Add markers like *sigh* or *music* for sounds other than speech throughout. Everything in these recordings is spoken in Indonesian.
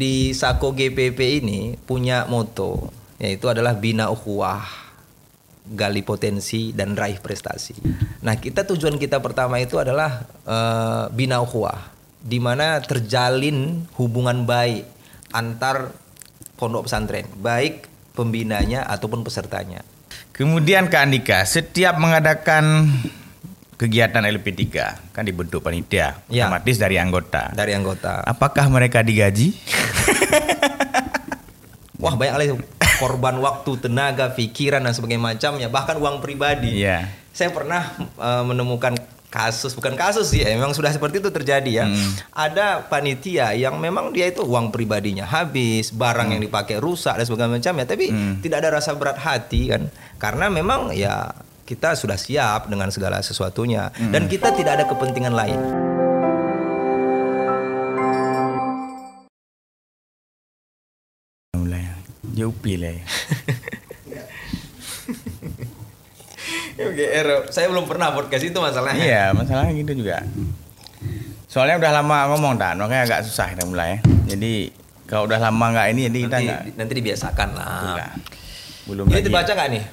di Sako GPP ini punya moto yaitu adalah bina ukhuwah, gali potensi dan raih prestasi. Nah, kita tujuan kita pertama itu adalah eh, bina ukhuwah di mana terjalin hubungan baik antar pondok pesantren, baik pembinanya ataupun pesertanya. Kemudian Kak Andika, setiap mengadakan kegiatan LP3 kan dibentuk panitia, Ya. otomatis dari anggota. Dari anggota. Apakah mereka digaji? *laughs* Wah, banyak kali korban waktu, tenaga, pikiran dan sebagainya macamnya, bahkan uang pribadi. Iya. Saya pernah eh, menemukan kasus, bukan kasus sih, memang sudah seperti itu terjadi ya. Hmm. Ada panitia yang memang dia itu uang pribadinya habis, barang yang dipakai rusak dan sebagainya macamnya, tapi Hmm. tidak ada rasa berat hati kan, karena memang ya kita sudah siap dengan segala sesuatunya Hmm. dan kita tidak ada kepentingan lain. Mulai. Jauh pilih. Oke, Ero, saya belum pernah podcast itu masalahnya. Iya, masalahnya gitu juga. Soalnya udah lama ngomong tak, makanya agak susah kita mulai. Jadi kalau udah lama nggak ini, jadi kita Nanti, nggak. nanti dibiasakan lah. Itulah. Belum Ini lagi dibaca nggak nih?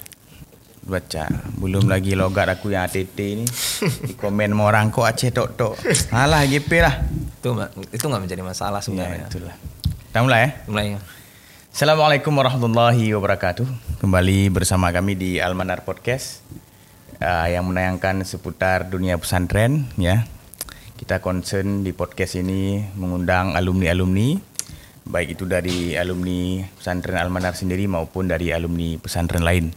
Baca. Belum lagi logat aku yang ATT ini. *laughs* Di komen sama orang kok Aceh tok tok. Alah GP lah. Itu itu nggak menjadi masalah Ya, sebenarnya. itulah. Kita mulai ya. Mulai. Assalamualaikum warahmatullahi wabarakatuh. Kembali bersama kami di Almanar Podcast uh, yang menayangkan seputar dunia pesantren ya. Kita concern di podcast ini mengundang alumni-alumni baik itu dari alumni pesantren Almanar sendiri maupun dari alumni pesantren lain.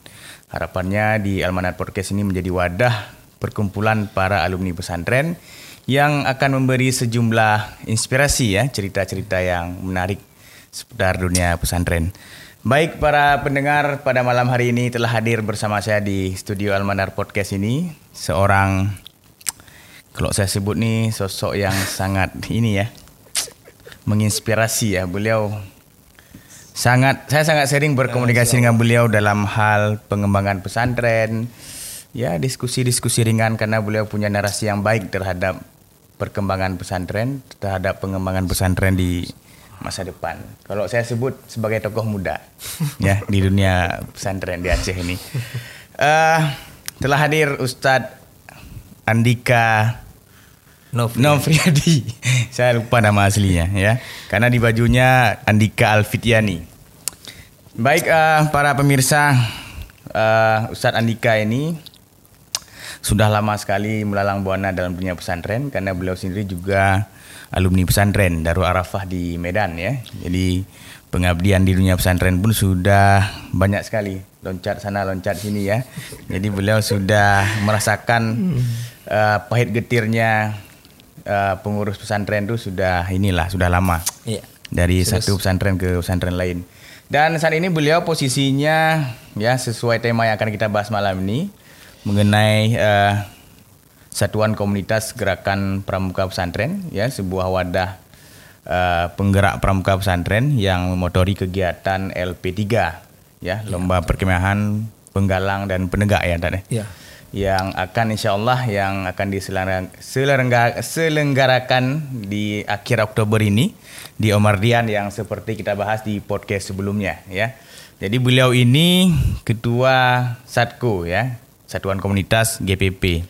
Harapannya di Almanar Podcast ini menjadi wadah perkumpulan para alumni pesantren yang akan memberi sejumlah inspirasi ya, cerita-cerita yang menarik seputar dunia pesantren. Baik para pendengar pada malam hari ini telah hadir bersama saya di studio Almanar Podcast ini seorang kalau saya sebut nih sosok yang sangat ini ya menginspirasi ya beliau sangat saya sangat sering berkomunikasi dengan beliau dalam hal pengembangan pesantren ya diskusi-diskusi ringan karena beliau punya narasi yang baik terhadap perkembangan pesantren terhadap pengembangan pesantren di masa depan. Kalau saya sebut sebagai tokoh muda *laughs* ya di dunia pesantren di Aceh ini. Eh, telah hadir Ustadz Andika Novri. Novriadi. *laughs* Saya lupa nama aslinya ya. Karena di bajunya Andika Alfitiani. Baik eh, para pemirsa eh, Ustadz Andika ini sudah lama sekali melalang buana dalam dunia pesantren karena beliau sendiri juga alumni pesantren Darul Arafah di Medan ya. Jadi pengabdian di dunia pesantren pun sudah banyak sekali loncat sana loncat sini ya. Jadi beliau sudah merasakan eh, pahit getirnya eh, pengurus pesantren itu sudah inilah sudah lama Iya. dari satu pesantren ke pesantren lain. Dan saat ini beliau posisinya ya sesuai tema yang akan kita bahas malam ini mengenai eh, Satuan Komunitas Gerakan Pramuka Pesantren ya sebuah wadah eh, penggerak pramuka pesantren yang memotori kegiatan LP3 ya lomba perkemahan penggalang dan penegak ya Tan, ya? Yang akan insya Allah yang akan diselenggarakan selengga- selenggarakan di akhir Oktober ini di Omardian yang seperti kita bahas di podcast sebelumnya ya. Jadi beliau ini ketua Satko ya, Satuan Komunitas GPP.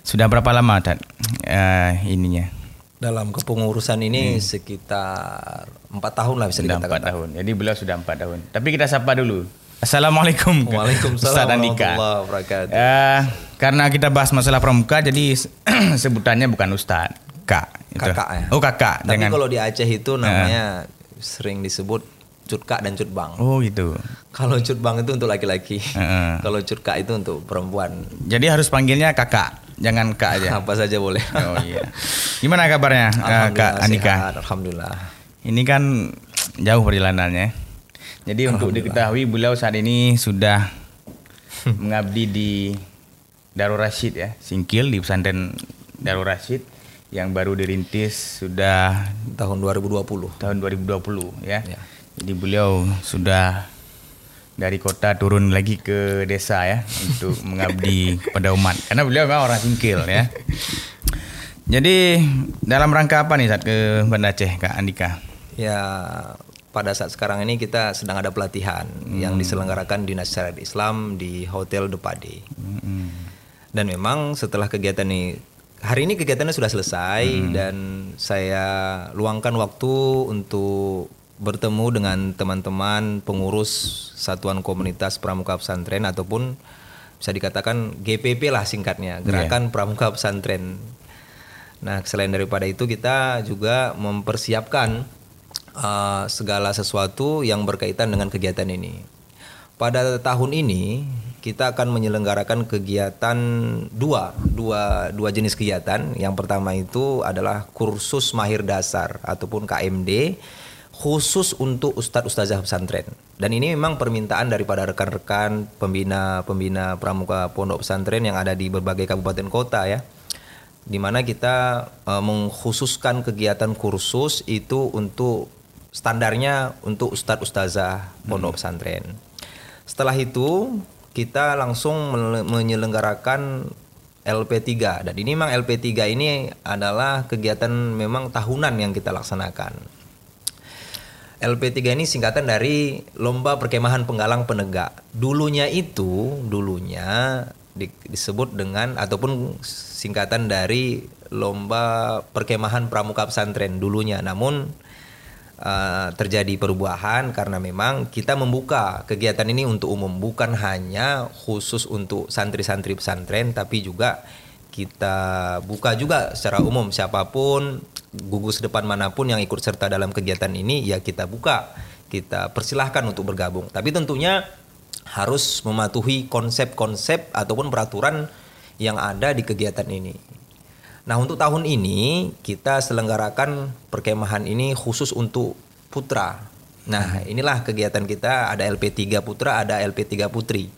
Sudah berapa lama Tat? Eh, ininya? Dalam kepengurusan ini sekitar empat tahun lah bisa Sudah dikatakan. empat tahun. Jadi beliau sudah empat tahun. Tapi kita sapa dulu. Assalamualaikum. Waalaikumsalam warahmatullahi wabarakatuh. Eh, karena kita bahas masalah pramuka, jadi *clears throat* sebutannya bukan Ustaz, Kak. Itu. Kakak ya? Oh kakak. Tapi Jangan. kalau di Aceh itu namanya sering disebut cutka dan cutbang. Oh gitu. Kalau cutbang itu untuk laki-laki. Heeh. *laughs* Kalau cutka itu untuk perempuan. Jadi harus panggilnya kakak, jangan kak aja. *laughs* Apa saja boleh. oh iya. Gimana kabarnya eh, Kak Andika? sehat, Alhamdulillah. Ini kan jauh perjalanannya. Jadi untuk diketahui beliau saat ini sudah *laughs* mengabdi di Darul Rashid ya, Singkil di pesantren Darul Rashid yang baru dirintis sudah Tahun 2020. tahun 2020 ya. Ya. Jadi beliau sudah dari kota turun lagi ke desa ya untuk *laughs* mengabdi kepada umat. Karena beliau memang orang Singkil ya. Jadi dalam rangka apa nih saat ke Banda Aceh Kak Andika? Ya, pada saat sekarang ini kita sedang ada pelatihan hmm. yang diselenggarakan Dinas Syariat Islam di Hotel Depade. Hmm. Dan memang setelah kegiatan ini hari ini kegiatannya sudah selesai hmm. dan saya luangkan waktu untuk bertemu dengan teman-teman pengurus satuan komunitas pramuka pesantren ataupun bisa dikatakan GPP lah singkatnya, Gerakan yeah. Pramuka Pesantren. Nah, selain daripada itu kita juga mempersiapkan uh, segala sesuatu yang berkaitan dengan kegiatan ini. Pada tahun ini kita akan menyelenggarakan kegiatan dua, dua, dua jenis kegiatan. Yang pertama itu adalah kursus mahir dasar ataupun KMD khusus untuk ustadz ustazah pesantren. Dan ini memang permintaan daripada rekan-rekan pembina-pembina pramuka pondok pesantren yang ada di berbagai kabupaten kota ya di mana kita uh, mengkhususkan kegiatan kursus itu untuk standarnya untuk ustadz ustazah pondok hmm. pesantren. Setelah itu kita langsung menyelenggarakan LP3 dan ini memang LP3 ini adalah kegiatan memang tahunan yang kita laksanakan. LP3 ini singkatan dari Lomba Perkemahan Penggalang Penegak. Dulunya itu, dulunya disebut dengan ataupun singkatan dari Lomba Perkemahan Pramuka Pesantren dulunya. Namun uh, terjadi perubahan karena memang kita membuka kegiatan ini untuk umum bukan hanya khusus untuk santri-santri pesantren tapi juga kita buka juga secara umum. Siapa pun gugus depan mana pun yang ikut serta dalam kegiatan ini ya kita buka kita persilahkan untuk bergabung. Tapi tentunya harus mematuhi konsep-konsep ataupun peraturan yang ada di kegiatan ini Nah untuk tahun ini kita selenggarakan perkemahan ini khusus untuk putra. Nah inilah kegiatan kita ada LP3 putra ada LP3 putri.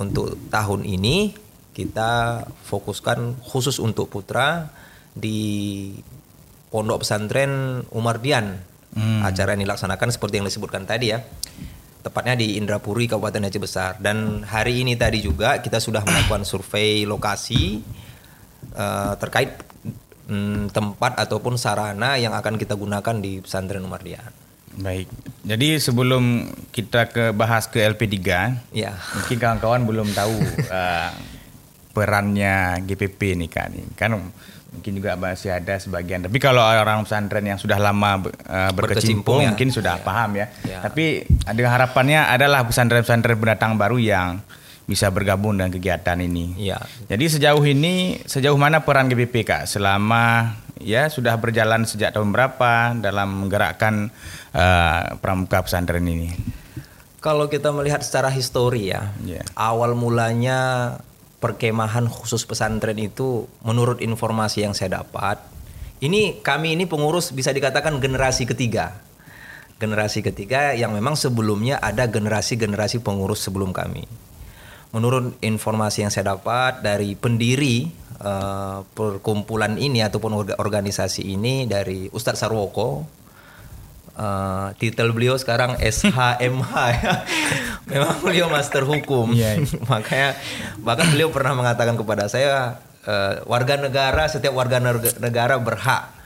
Untuk tahun ini kita fokuskan khusus untuk putra di Pondok Pesantren Umar Dian. Hmm. Acara yang dilaksanakan seperti yang disebutkan tadi ya. Tepatnya di Indrapuri Kabupaten Aceh Besar dan hari ini tadi juga kita sudah melakukan survei lokasi uh, terkait um, tempat ataupun sarana yang akan kita gunakan di pesantren Umardian. Baik. Jadi sebelum kita ke bahas ke LP3, ya. mungkin kawan-kawan belum tahu uh, *laughs* perannya GPP nih kan. Kan mungkin juga masih ada sebagian. Tapi kalau orang pesantren yang sudah lama uh, berkecimpung, ya. mungkin sudah ya. paham ya. ya. Tapi ada harapannya adalah pesantren-pesantren pendatang baru yang bisa bergabung dengan kegiatan ini. Ya. Jadi sejauh ini sejauh mana peran GBP Kak selama ya sudah berjalan sejak tahun berapa dalam menggerakkan uh, pramuka pesantren ini? Kalau kita melihat secara histori ya, yeah. awal mulanya perkemahan khusus pesantren itu menurut informasi yang saya dapat, ini kami ini pengurus bisa dikatakan generasi ketiga. Generasi ketiga yang memang sebelumnya ada generasi-generasi pengurus sebelum kami menurut informasi yang saya dapat dari pendiri uh, perkumpulan ini ataupun organisasi ini dari Ustadz Sarwoko uh, titel beliau sekarang *laughs* SHMH ya. Memang beliau master hukum. Yeah, *laughs* yeah. Makanya bahkan beliau pernah mengatakan kepada saya uh, warga negara setiap warga negara berhak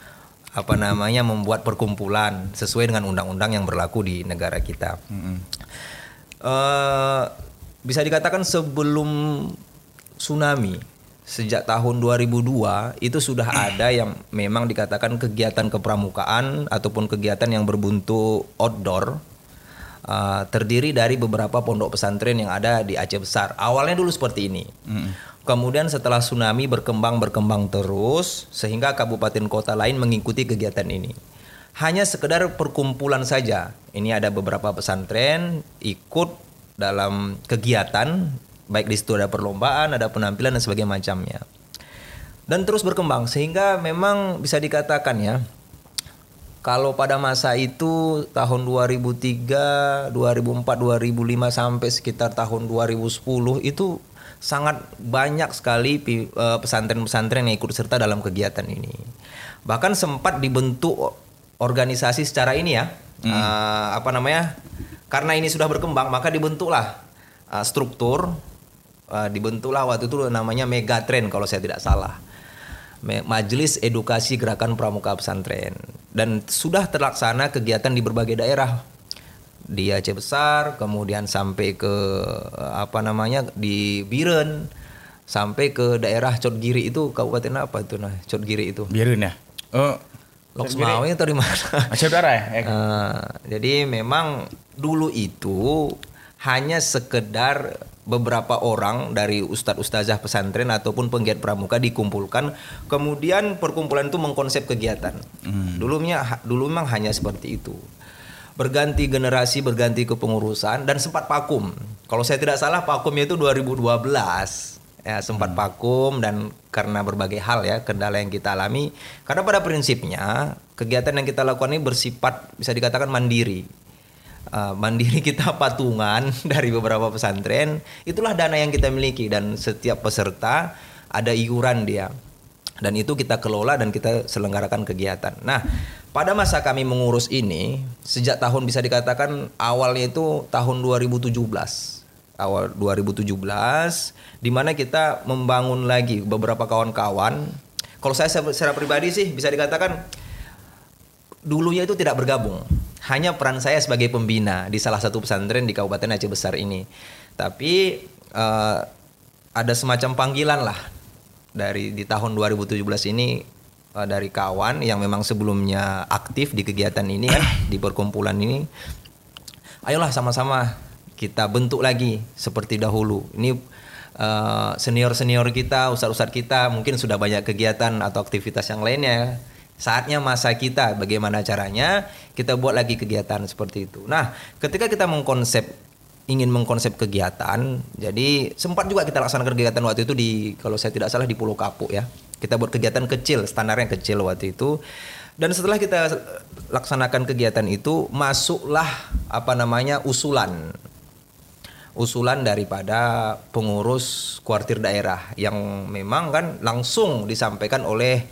apa namanya membuat perkumpulan sesuai dengan undang-undang yang berlaku di negara kita. Mm -hmm. uh, bisa dikatakan sebelum tsunami sejak tahun 2002 itu sudah ada yang memang dikatakan kegiatan kepramukaan ataupun kegiatan yang berbentuk outdoor uh, terdiri dari beberapa pondok pesantren yang ada di Aceh Besar. Awalnya dulu seperti ini. Mm. Kemudian setelah tsunami berkembang berkembang terus sehingga kabupaten kota lain mengikuti kegiatan ini. Hanya sekedar perkumpulan saja. Ini ada beberapa pesantren ikut dalam kegiatan baik di situ ada perlombaan, ada penampilan dan sebagainya macamnya. Dan terus berkembang sehingga memang bisa dikatakan ya kalau pada masa itu tahun 2003, 2004, 2005 sampai sekitar tahun 2010 itu sangat banyak sekali eh, pesantren-pesantren yang ikut serta dalam kegiatan ini. Bahkan sempat dibentuk organisasi secara ini ya, hmm. uh, apa namanya? Karena ini sudah berkembang, maka dibentuklah uh, struktur, uh, dibentuklah waktu itu namanya Megatrend kalau saya tidak salah. Majelis Edukasi Gerakan Pramuka Pesantren. dan sudah terlaksana kegiatan di berbagai daerah di Aceh Besar, kemudian sampai ke apa namanya di Biren, sampai ke daerah Cotgiri itu kabupaten apa itu nah Cotgiri itu Biarin ya. Oh, Loksmawe atau di mana? *laughs* Utara ya? Eh, Eh, jadi memang dulu itu hanya sekedar beberapa orang dari ustadz ustazah pesantren ataupun penggiat pramuka dikumpulkan. Kemudian perkumpulan itu mengkonsep kegiatan. Dulunya dulu memang hanya seperti itu. Berganti generasi berganti kepengurusan dan sempat vakum. Kalau saya tidak salah vakumnya itu 2012 ya sempat vakum dan karena berbagai hal ya kendala yang kita alami karena pada prinsipnya kegiatan yang kita lakukan ini bersifat bisa dikatakan mandiri Uh, mandiri *laughs* kita patungan *laughs* dari beberapa pesantren itulah dana yang kita miliki dan setiap peserta ada iuran dia dan itu kita kelola dan kita selenggarakan kegiatan. Nah, pada masa kami mengurus ini sejak tahun bisa dikatakan awalnya itu tahun 2017. Awal 2017 di mana kita membangun lagi beberapa kawan-kawan. Kalau saya secara pribadi sih bisa dikatakan dulunya itu tidak bergabung. Hanya peran saya sebagai pembina di salah satu pesantren di Kabupaten Aceh Besar ini. Tapi eh, ada semacam panggilan lah dari di tahun 2017 ini eh, dari kawan yang memang sebelumnya aktif di kegiatan ini kan di perkumpulan ini. Ayolah sama-sama kita bentuk lagi seperti dahulu. Ini eh, senior-senior kita, ustadz-ustadz kita mungkin sudah banyak kegiatan atau aktivitas yang lainnya. Saatnya masa kita, bagaimana caranya kita buat lagi kegiatan seperti itu. Nah, ketika kita mengkonsep ingin mengkonsep kegiatan, jadi sempat juga kita laksanakan kegiatan waktu itu di kalau saya tidak salah di Pulau Kapuk ya. Kita buat kegiatan kecil, standar yang kecil waktu itu. Dan setelah kita laksanakan kegiatan itu, masuklah apa namanya usulan usulan daripada pengurus kuartir daerah yang memang kan langsung disampaikan oleh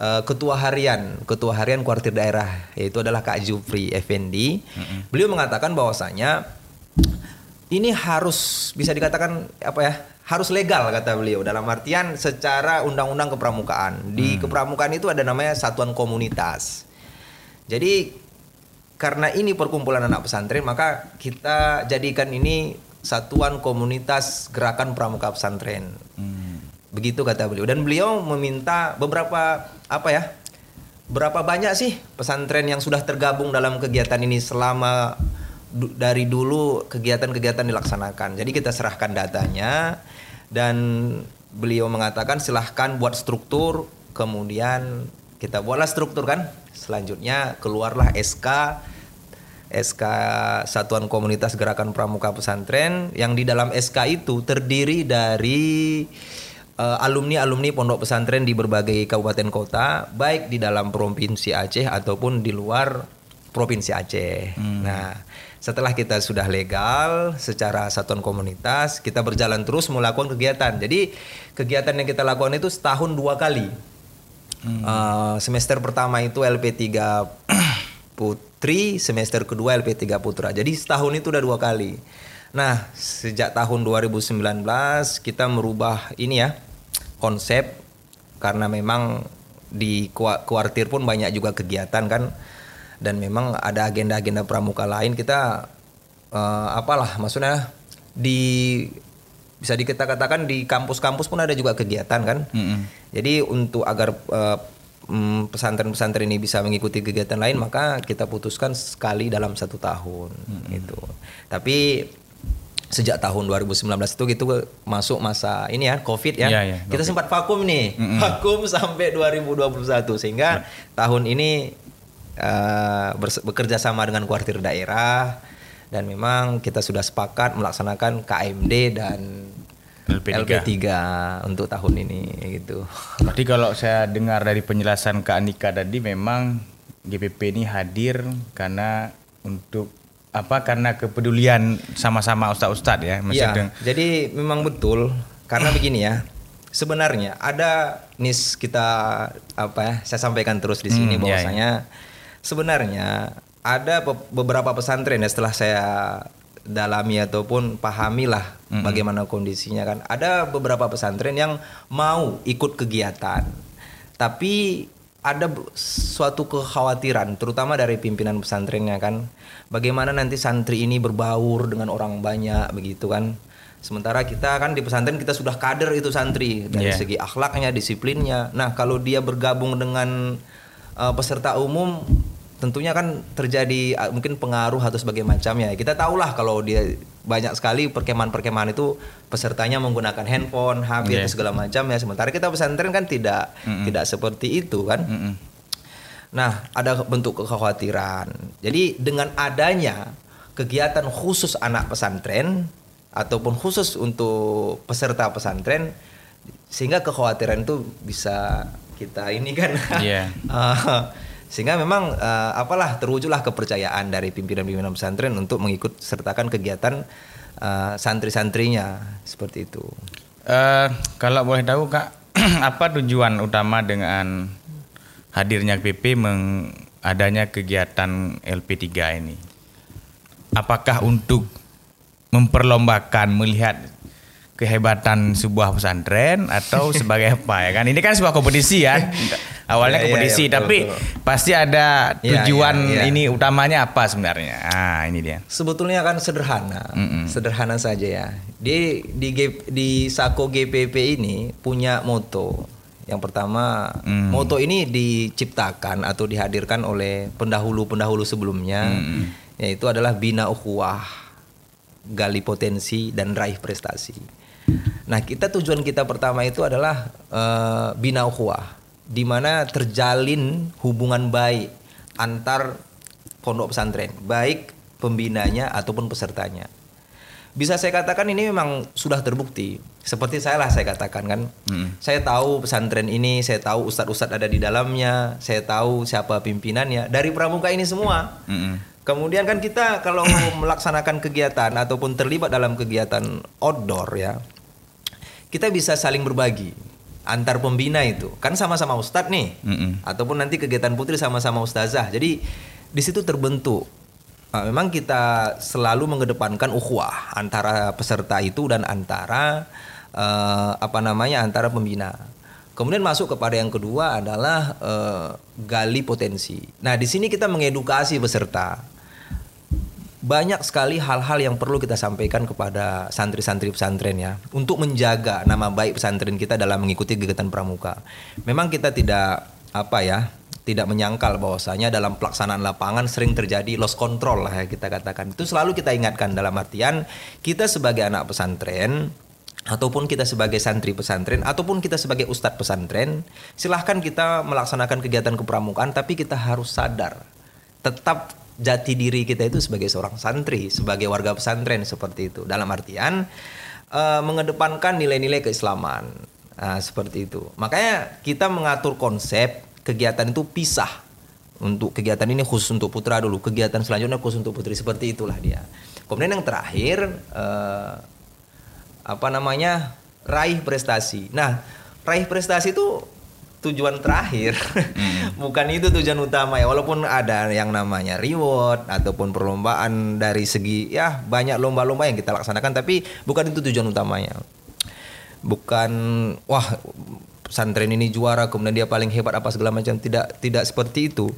uh, ketua harian ketua harian kuartir daerah yaitu adalah Kak Jufri Effendi. Beliau mengatakan bahwasanya ini harus bisa dikatakan apa ya? Harus legal kata beliau dalam artian secara undang-undang kepramukaan. Di kepramukaan itu ada namanya satuan komunitas. Jadi karena ini perkumpulan anak pesantren maka kita jadikan ini satuan komunitas gerakan pramuka pesantren. Begitu kata beliau dan beliau meminta beberapa apa ya? Berapa banyak sih pesantren yang sudah tergabung dalam kegiatan ini selama du- dari dulu kegiatan-kegiatan dilaksanakan. Jadi kita serahkan datanya dan beliau mengatakan silahkan buat struktur, kemudian kita buatlah struktur kan. Selanjutnya keluarlah SK SK Satuan Komunitas Gerakan Pramuka Pesantren yang di dalam SK itu terdiri dari eh, alumni-alumni pondok pesantren di berbagai kabupaten kota, baik di dalam provinsi Aceh ataupun di luar provinsi Aceh. Nah, setelah kita sudah legal secara satuan komunitas, kita berjalan terus melakukan kegiatan. Jadi kegiatan yang kita lakukan itu setahun dua kali. Eh, semester pertama itu LP3 Putri, semester kedua LP3 Putra. Jadi setahun itu udah dua kali. Nah, sejak tahun 2019 kita merubah ini ya konsep karena memang di kua- kuartir pun banyak juga kegiatan kan dan memang ada agenda-agenda pramuka lain kita eh, apalah maksudnya di bisa kita katakan di kampus-kampus pun ada juga kegiatan kan. Jadi untuk agar eh, mm, pesantren-pesantren ini bisa mengikuti kegiatan lain maka kita putuskan sekali dalam satu tahun gitu. Tapi sejak tahun 2019 itu gitu masuk masa ini ya Covid ya. Iya, iya, kita sempat vakum nih. Vakum sampai 2021 sehingga tahun ini bers- bekerja sama dengan kuartir daerah dan memang kita sudah sepakat melaksanakan KMD dan LP3. LP3 untuk tahun ini gitu. Berarti kalau saya dengar dari penjelasan Kak Anika tadi memang GPP ini hadir karena untuk apa karena kepedulian sama-sama ustadz-ustadz ya. Iya, jadi memang betul karena begini ya. Sebenarnya ada nis kita apa ya? Saya sampaikan terus di sini Hmm, iya, bahwasanya sebenarnya ada be- beberapa pesantren ya setelah saya dalami ataupun pahamilah bagaimana kondisinya kan. Ada beberapa pesantren yang mau ikut kegiatan. Tapi ada suatu kekhawatiran terutama dari pimpinan pesantrennya kan bagaimana nanti santri ini berbaur dengan orang banyak begitu kan sementara kita kan di pesantren kita sudah kader itu santri dari Iya. segi akhlaknya disiplinnya nah kalau dia bergabung dengan uh, peserta umum tentunya kan terjadi mungkin pengaruh atau sebagai macamnya kita tahulah kalau dia banyak sekali perkemahan-perkemahan itu pesertanya menggunakan handphone, HP Iya. atau segala macam ya sementara kita pesantren kan tidak tidak seperti itu kan Mm-mm. Nah, ada bentuk kekhawatiran. Jadi dengan adanya kegiatan khusus anak pesantren ataupun khusus untuk peserta pesantren sehingga kekhawatiran itu bisa kita ini kan Iya. Eh, *laughs* sehingga memang eh, apalah terwujudlah kepercayaan dari pimpinan-pimpinan pesantren untuk mengikut sertakan kegiatan eh, santri-santrinya seperti itu. Eh, kalau boleh tahu kak, *clears throat* apa tujuan utama dengan hadirnya PP meng adanya kegiatan LP3 ini? Apakah untuk memperlombakan melihat kehebatan sebuah pesantren atau *laughs* sebagai apa ya kan? Ini kan sebuah kompetisi ya. Awalnya Iya, iya, kompetisi, iya, betul, tapi betul. pasti ada Iya, tujuan iya, iya. ini utamanya apa sebenarnya? Ah, ini dia. Sebetulnya kan sederhana, Mm-mm. sederhana saja ya. Di di di Sako GPP ini punya moto. Yang pertama, Mm. moto ini diciptakan atau dihadirkan oleh pendahulu-pendahulu sebelumnya, Mm. yaitu adalah bina ukhuwah, gali potensi dan raih prestasi. Nah, kita tujuan kita pertama itu adalah eh, bina ukhuwah, di mana terjalin hubungan baik antar pondok pesantren, baik pembinanya ataupun pesertanya. Bisa saya katakan ini memang sudah terbukti. Seperti saya lah saya katakan kan. Mm. Saya tahu pesantren ini, saya tahu ustadz-ustadz ada di dalamnya, saya tahu siapa pimpinannya dari pramuka ini semua. Mm-mm. Kemudian kan kita kalau melaksanakan kegiatan ataupun terlibat dalam kegiatan outdoor ya, kita bisa saling berbagi antar pembina itu. Kan sama-sama ustadz nih. Mm-mm. Ataupun nanti kegiatan putri sama-sama ustazah. Jadi di situ terbentuk Uh, memang kita selalu mengedepankan ukhuwah antara peserta itu dan antara uh, apa namanya antara pembina. Kemudian masuk kepada yang kedua adalah uh, gali potensi. Nah, di sini kita mengedukasi peserta. Banyak sekali hal-hal yang perlu kita sampaikan kepada santri-santri pesantren ya untuk menjaga nama baik pesantren kita dalam mengikuti kegiatan pramuka. Memang kita tidak apa ya, tidak menyangkal bahwasanya dalam pelaksanaan lapangan sering terjadi loss control lah ya kita katakan. Itu selalu kita ingatkan dalam artian kita sebagai anak pesantren ataupun kita sebagai santri pesantren ataupun kita sebagai ustadz pesantren, silahkan kita melaksanakan kegiatan kepramukaan tapi kita harus sadar tetap jati diri kita itu sebagai seorang santri, sebagai warga pesantren seperti itu. Dalam artian eh, mengedepankan nilai-nilai keislaman. Nah, seperti itu. Makanya kita mengatur konsep kegiatan itu pisah. Untuk kegiatan ini khusus untuk putra dulu, kegiatan selanjutnya khusus untuk putri seperti itulah dia. Kemudian yang terakhir eh, apa namanya raih prestasi. Nah, raih prestasi itu tujuan terakhir, *laughs* bukan itu tujuan utama ya. Walaupun ada yang namanya reward ataupun perlombaan dari segi ya banyak lomba-lomba yang kita laksanakan, tapi bukan itu tujuan utamanya. Bukan wah pesantren ini juara kemudian dia paling hebat apa segala macam tidak tidak seperti itu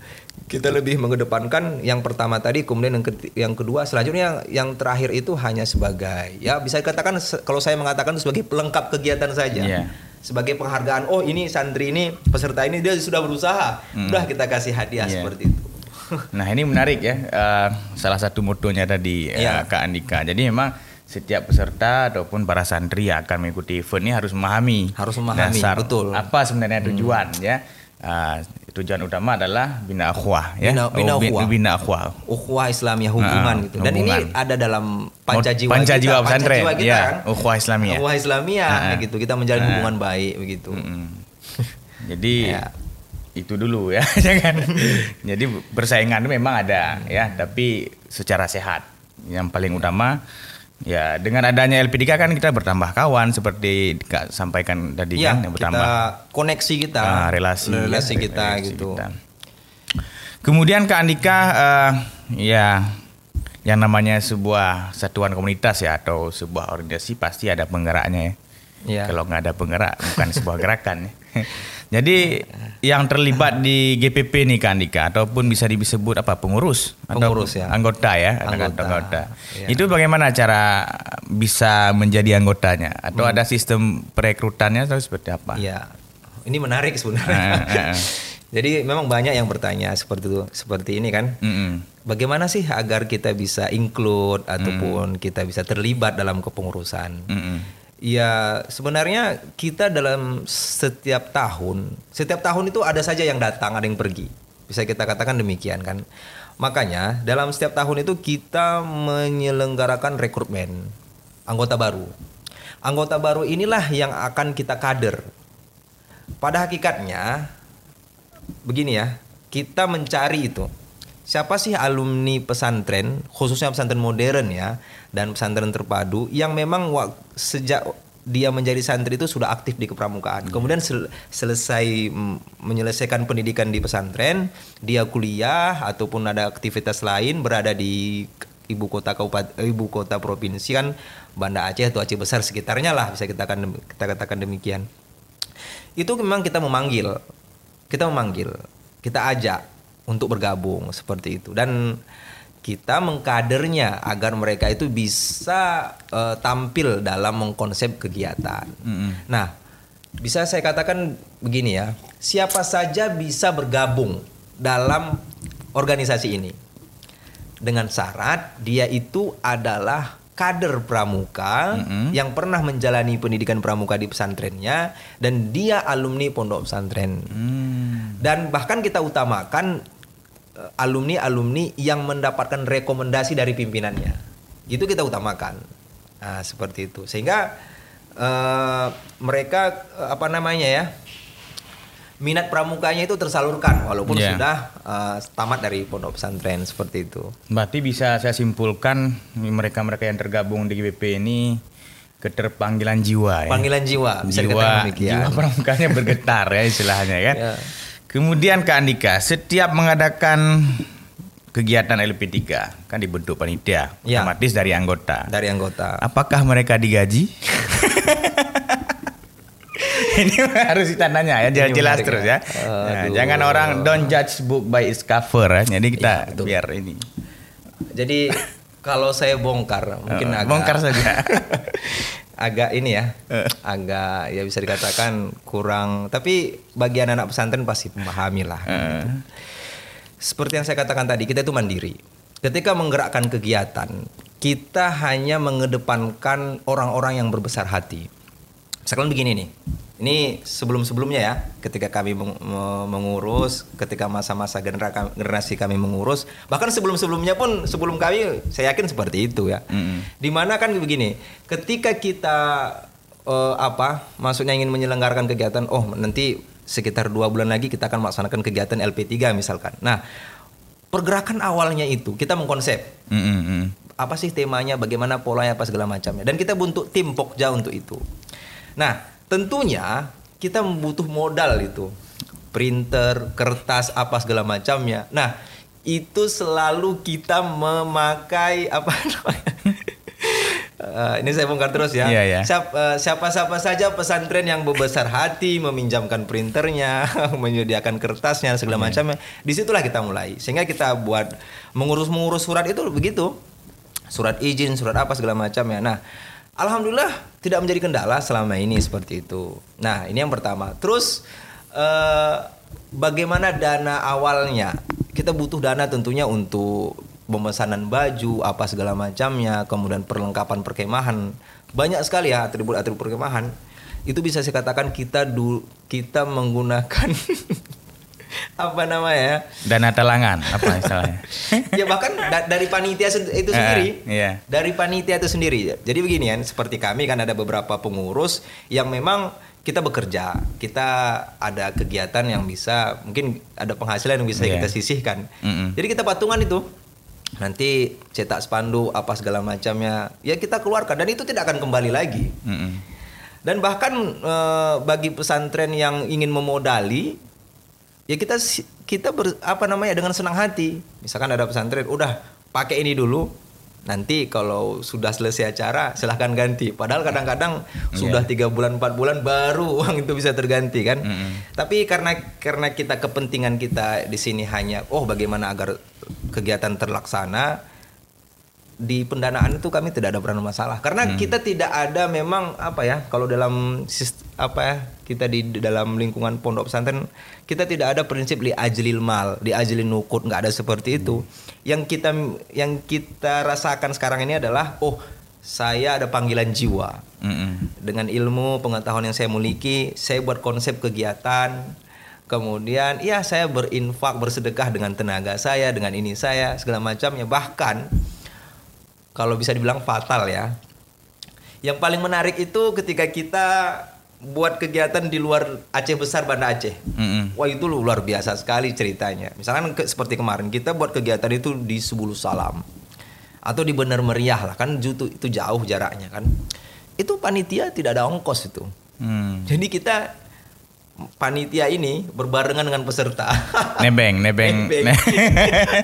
kita lebih mengedepankan yang pertama tadi kemudian yang, keti- yang kedua selanjutnya yang, yang terakhir itu hanya sebagai ya bisa dikatakan se- kalau saya mengatakan itu sebagai pelengkap kegiatan saja Iya. Sebagai penghargaan oh ini santri ini peserta ini dia sudah berusaha udah kita kasih hadiah Iya. seperti itu *laughs* Nah ini menarik ya, Eh, salah satu motonya tadi eh, Iya. Kak Andika. Jadi memang setiap peserta ataupun para santri yang akan mengikuti event ini harus memahami, Harus memahami, dasar betul. Hmm. apa sebenarnya tujuan ya. Eh, tujuan utama adalah bina akhwah ya, Bina- bina Oh, ukhuwah. bina akhwah. ukhuwah Islamiyah hubungan Nah, gitu dan ini hubungan. ada dalam pancajiwa Pancajiwa kita, pesantren, pancajiwa kita ya, kan ukhuwah Islamiyah. ukhuwah Islamiyah Nah. gitu kita menjalin Nah. hubungan baik begitu Mm-mm. *laughs* Jadi Ya. itu dulu ya, *laughs* jangan. Jadi persaingan memang ada ya, tapi secara sehat. Yang paling utama ya dengan adanya LPDK kan kita bertambah kawan seperti Kak sampaikan tadi Iya, kan yang bertambah kita koneksi kita, ah, relasi relasi ya, kita relasi gitu. kita. Kemudian Kak Andika eh, ya yang namanya sebuah satuan komunitas ya atau sebuah organisasi pasti ada penggeraknya ya. Iya. Kalau nggak ada penggerak bukan sebuah gerakan. *laughs* ya. Jadi yang terlibat di GPP nih kan Dika ataupun bisa disebut apa pengurus Pengurus, atau ya. anggota ya Anggota, anggota. ya. Itu bagaimana cara bisa menjadi anggotanya atau Hmm. ada sistem perekrutannya atau seperti apa? Iya. Ini menarik sebenarnya. Ah, ah, ah. *laughs* Jadi memang banyak yang bertanya seperti itu, seperti ini kan. Mm-mm. Bagaimana sih agar kita bisa include ataupun kita bisa terlibat dalam kepengurusan? Mm-mm. Ya sebenarnya kita dalam setiap tahun, setiap tahun itu ada saja yang datang, ada yang pergi. Bisa kita katakan demikian kan. Makanya dalam setiap tahun itu kita menyelenggarakan rekrutmen anggota baru. Anggota baru inilah yang akan kita kader. Pada hakikatnya begini ya, kita mencari itu. Siapa sih alumni pesantren, khususnya pesantren modern ya, dan pesantren terpadu yang memang sejak dia menjadi santri itu sudah aktif di kepramukaan. Kemudian sel- selesai menyelesaikan pendidikan di pesantren, dia kuliah ataupun ada aktivitas lain berada di ibu kota kabupaten ibu kota provinsi kan Banda Aceh atau Aceh besar sekitarnya lah bisa kita katakan kita katakan demikian. Itu memang kita memanggil kita memanggil, kita ajak untuk bergabung seperti itu dan kita mengkadernya agar mereka itu bisa eh, tampil dalam mengkonsep kegiatan. Nah, bisa saya katakan begini ya, siapa saja bisa bergabung dalam organisasi ini dengan syarat dia itu adalah kader pramuka yang pernah menjalani pendidikan pramuka di pesantrennya dan dia alumni pondok pesantren. Dan bahkan kita utamakan eh, alumni-alumni yang mendapatkan rekomendasi dari pimpinannya. Itu kita utamakan. Nah, seperti itu. Sehingga eh, mereka eh, apa namanya ya? minat pramukanya itu tersalurkan walaupun Ya. sudah eh, tamat dari pondok pesantren seperti itu. Berarti bisa saya simpulkan mereka-mereka yang tergabung di GPP ini keterpanggilan jiwa ya. Panggilan jiwa bisa jiwa, dikatakan demikian. jiwa pramukanya bergetar ya istilahnya kan. Ya. Kemudian Kak Andika, setiap mengadakan kegiatan LP3 kan dibentuk panitia, Ya. otomatis dari anggota. dari anggota. Apakah mereka digaji? *laughs* Ini harus kita nanya ya, jelas, jelas terus ya. ya. Nah, jangan orang don't judge book by its cover ya. Jadi kita betul. biar ini. Jadi kalau saya bongkar mungkin Eh, agak bongkar saja. *laughs* agak ini ya, Eh. agak ya bisa dikatakan kurang. Tapi bagi anak-anak pesantren pasti memahami lah. Eh, Seperti yang saya katakan tadi, kita itu mandiri. Ketika menggerakkan kegiatan, kita hanya mengedepankan orang-orang yang berbesar hati. Misalkan begini nih, ini sebelum-sebelumnya ya, ketika kami meng- me- mengurus, ketika masa-masa genera- generasi kami mengurus, bahkan sebelum-sebelumnya pun sebelum kami, saya yakin seperti itu ya. Mm-mm. Di mana kan begini, ketika kita eh, apa, maksudnya ingin menyelenggarakan kegiatan, oh nanti sekitar dua bulan lagi kita akan melaksanakan kegiatan LP3 misalkan. Nah, pergerakan awalnya itu kita mengkonsep mm, mm, mm. apa sih temanya, bagaimana polanya, apa segala macamnya. Dan kita bentuk tim Pokja untuk itu. Nah, tentunya kita butuh modal itu. Printer, kertas, apa segala macamnya. Nah, itu selalu kita memakai apa *laughs* namanya? Eh, ini saya bongkar terus ya. Iya, iya. Siap- eh, Siapa-siapa saja pesantren yang berbesar hati meminjamkan printernya, *laughs* menyediakan kertasnya segala macamnya, di situlah kita mulai. Sehingga kita buat mengurus-mengurus surat itu begitu, surat izin, surat apa segala macamnya. Nah, alhamdulillah tidak menjadi kendala selama ini seperti itu. Nah, ini yang pertama. Terus eh, bagaimana dana awalnya? Kita butuh dana tentunya untuk pemesanan baju apa segala macamnya, kemudian perlengkapan perkemahan. Banyak sekali ya atribut-atribut perkemahan. Itu bisa saya katakan kita kita menggunakan *laughs* apa namanya ya? Dana talangan apa istilahnya? *laughs* ya bahkan da- dari panitia itu sendiri. Eh, iya. Dari panitia itu sendiri. Jadi begini kan, seperti kami kan ada beberapa pengurus yang memang kita bekerja, kita ada kegiatan yang bisa mungkin ada penghasilan yang bisa Iya. kita sisihkan. Mm-mm. Jadi kita patungan itu. Nanti cetak spanduk apa segala macamnya, ya kita keluarkan dan itu tidak akan kembali lagi. Mm, mm. Dan bahkan eh, bagi pesantren yang ingin memodali, ya kita kita ber- apa namanya dengan senang hati. Misalkan ada pesantren, udah pakai ini dulu. nanti kalau sudah selesai acara silahkan ganti. Padahal kadang-kadang sudah tiga bulan empat bulan baru *laughs* uang itu bisa terganti kan. Tapi karena karena kita kepentingan kita di sini hanya oh bagaimana agar kegiatan terlaksana di pendanaan itu kami tidak ada pernah masalah. Karena kita tidak ada memang apa ya kalau dalam apa ya kita di dalam lingkungan pondok pesantren kita tidak ada prinsip li ajlil mal di ajlil nukut nggak ada seperti itu. Yang kita yang kita rasakan sekarang ini adalah oh saya ada panggilan jiwa. Mm-mm. dengan ilmu pengetahuan yang saya miliki saya buat konsep kegiatan kemudian ya saya berinfak bersedekah dengan tenaga saya dengan ini saya segala macamnya. Bahkan kalau bisa dibilang fatal ya yang paling menarik itu ketika kita buat kegiatan di luar Aceh besar Banda Aceh Mm-mm. Wah itu luar biasa sekali ceritanya. Misalkan ke- seperti kemarin kita buat kegiatan itu di Sebulu Salam atau di Bener Meriah lah kan itu, itu jauh jaraknya kan. Itu panitia tidak ada ongkos itu. Hmm. Jadi kita panitia ini berbarengan dengan peserta. *laughs* Nebeng, nebeng. Nebeng. Ne-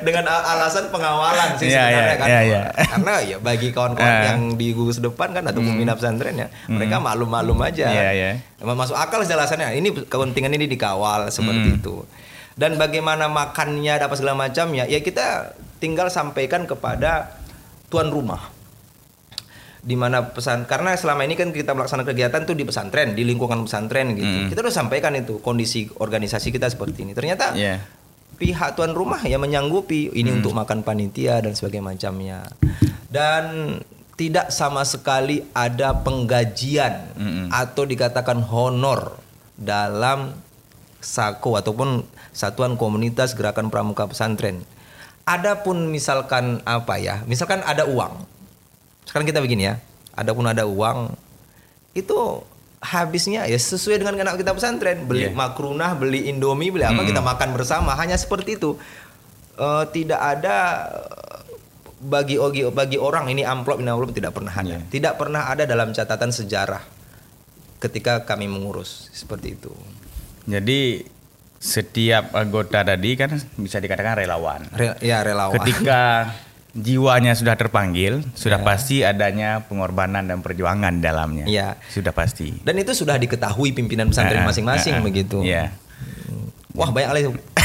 *laughs* dengan al- alasan pengawalan sih Iya, sebenarnya iya, kan. iya, iya. Karena ya bagi kawan-kawan Ah. yang di gugus depan kan atau pembina pesantren ya, mereka maklum-maklum aja. Iya, iya. Emang masuk akal sih alasannya. Ini kepentingan ini dikawal seperti itu. Dan bagaimana makannya apa segala macamnya, ya kita tinggal sampaikan kepada tuan rumah di mana pesan karena selama ini kan kita melaksanakan kegiatan tuh di pesantren di lingkungan pesantren gitu kita udah sampaikan itu kondisi organisasi kita seperti ini ternyata Iya. pihak tuan rumah yang menyanggupi ini untuk makan panitia dan sebagainya macamnya dan tidak sama sekali ada penggajian atau dikatakan honor dalam sako ataupun satuan komunitas gerakan pramuka pesantren. Adapun misalkan apa ya, misalkan ada uang. Sekarang kita begini ya, adapun ada uang itu habisnya ya sesuai dengan anak kita pesantren. Beli Iya. makrunah beli indomie beli apa kita makan bersama. Hanya seperti itu. Eh, tidak ada eh, bagi bagi bagi orang ini amplop ini amplop tidak pernah ada. Iya. tidak pernah ada dalam catatan sejarah ketika kami mengurus seperti itu. Jadi setiap anggota tadi kan bisa dikatakan relawan. Re- ya relawan. Ketika *laughs* jiwanya sudah terpanggil, sudah Ya. pasti adanya pengorbanan dan perjuangan dalamnya. Iya. Sudah pasti. dan itu sudah diketahui pimpinan pesantren masing-masing begitu Iya. Wah banyak kali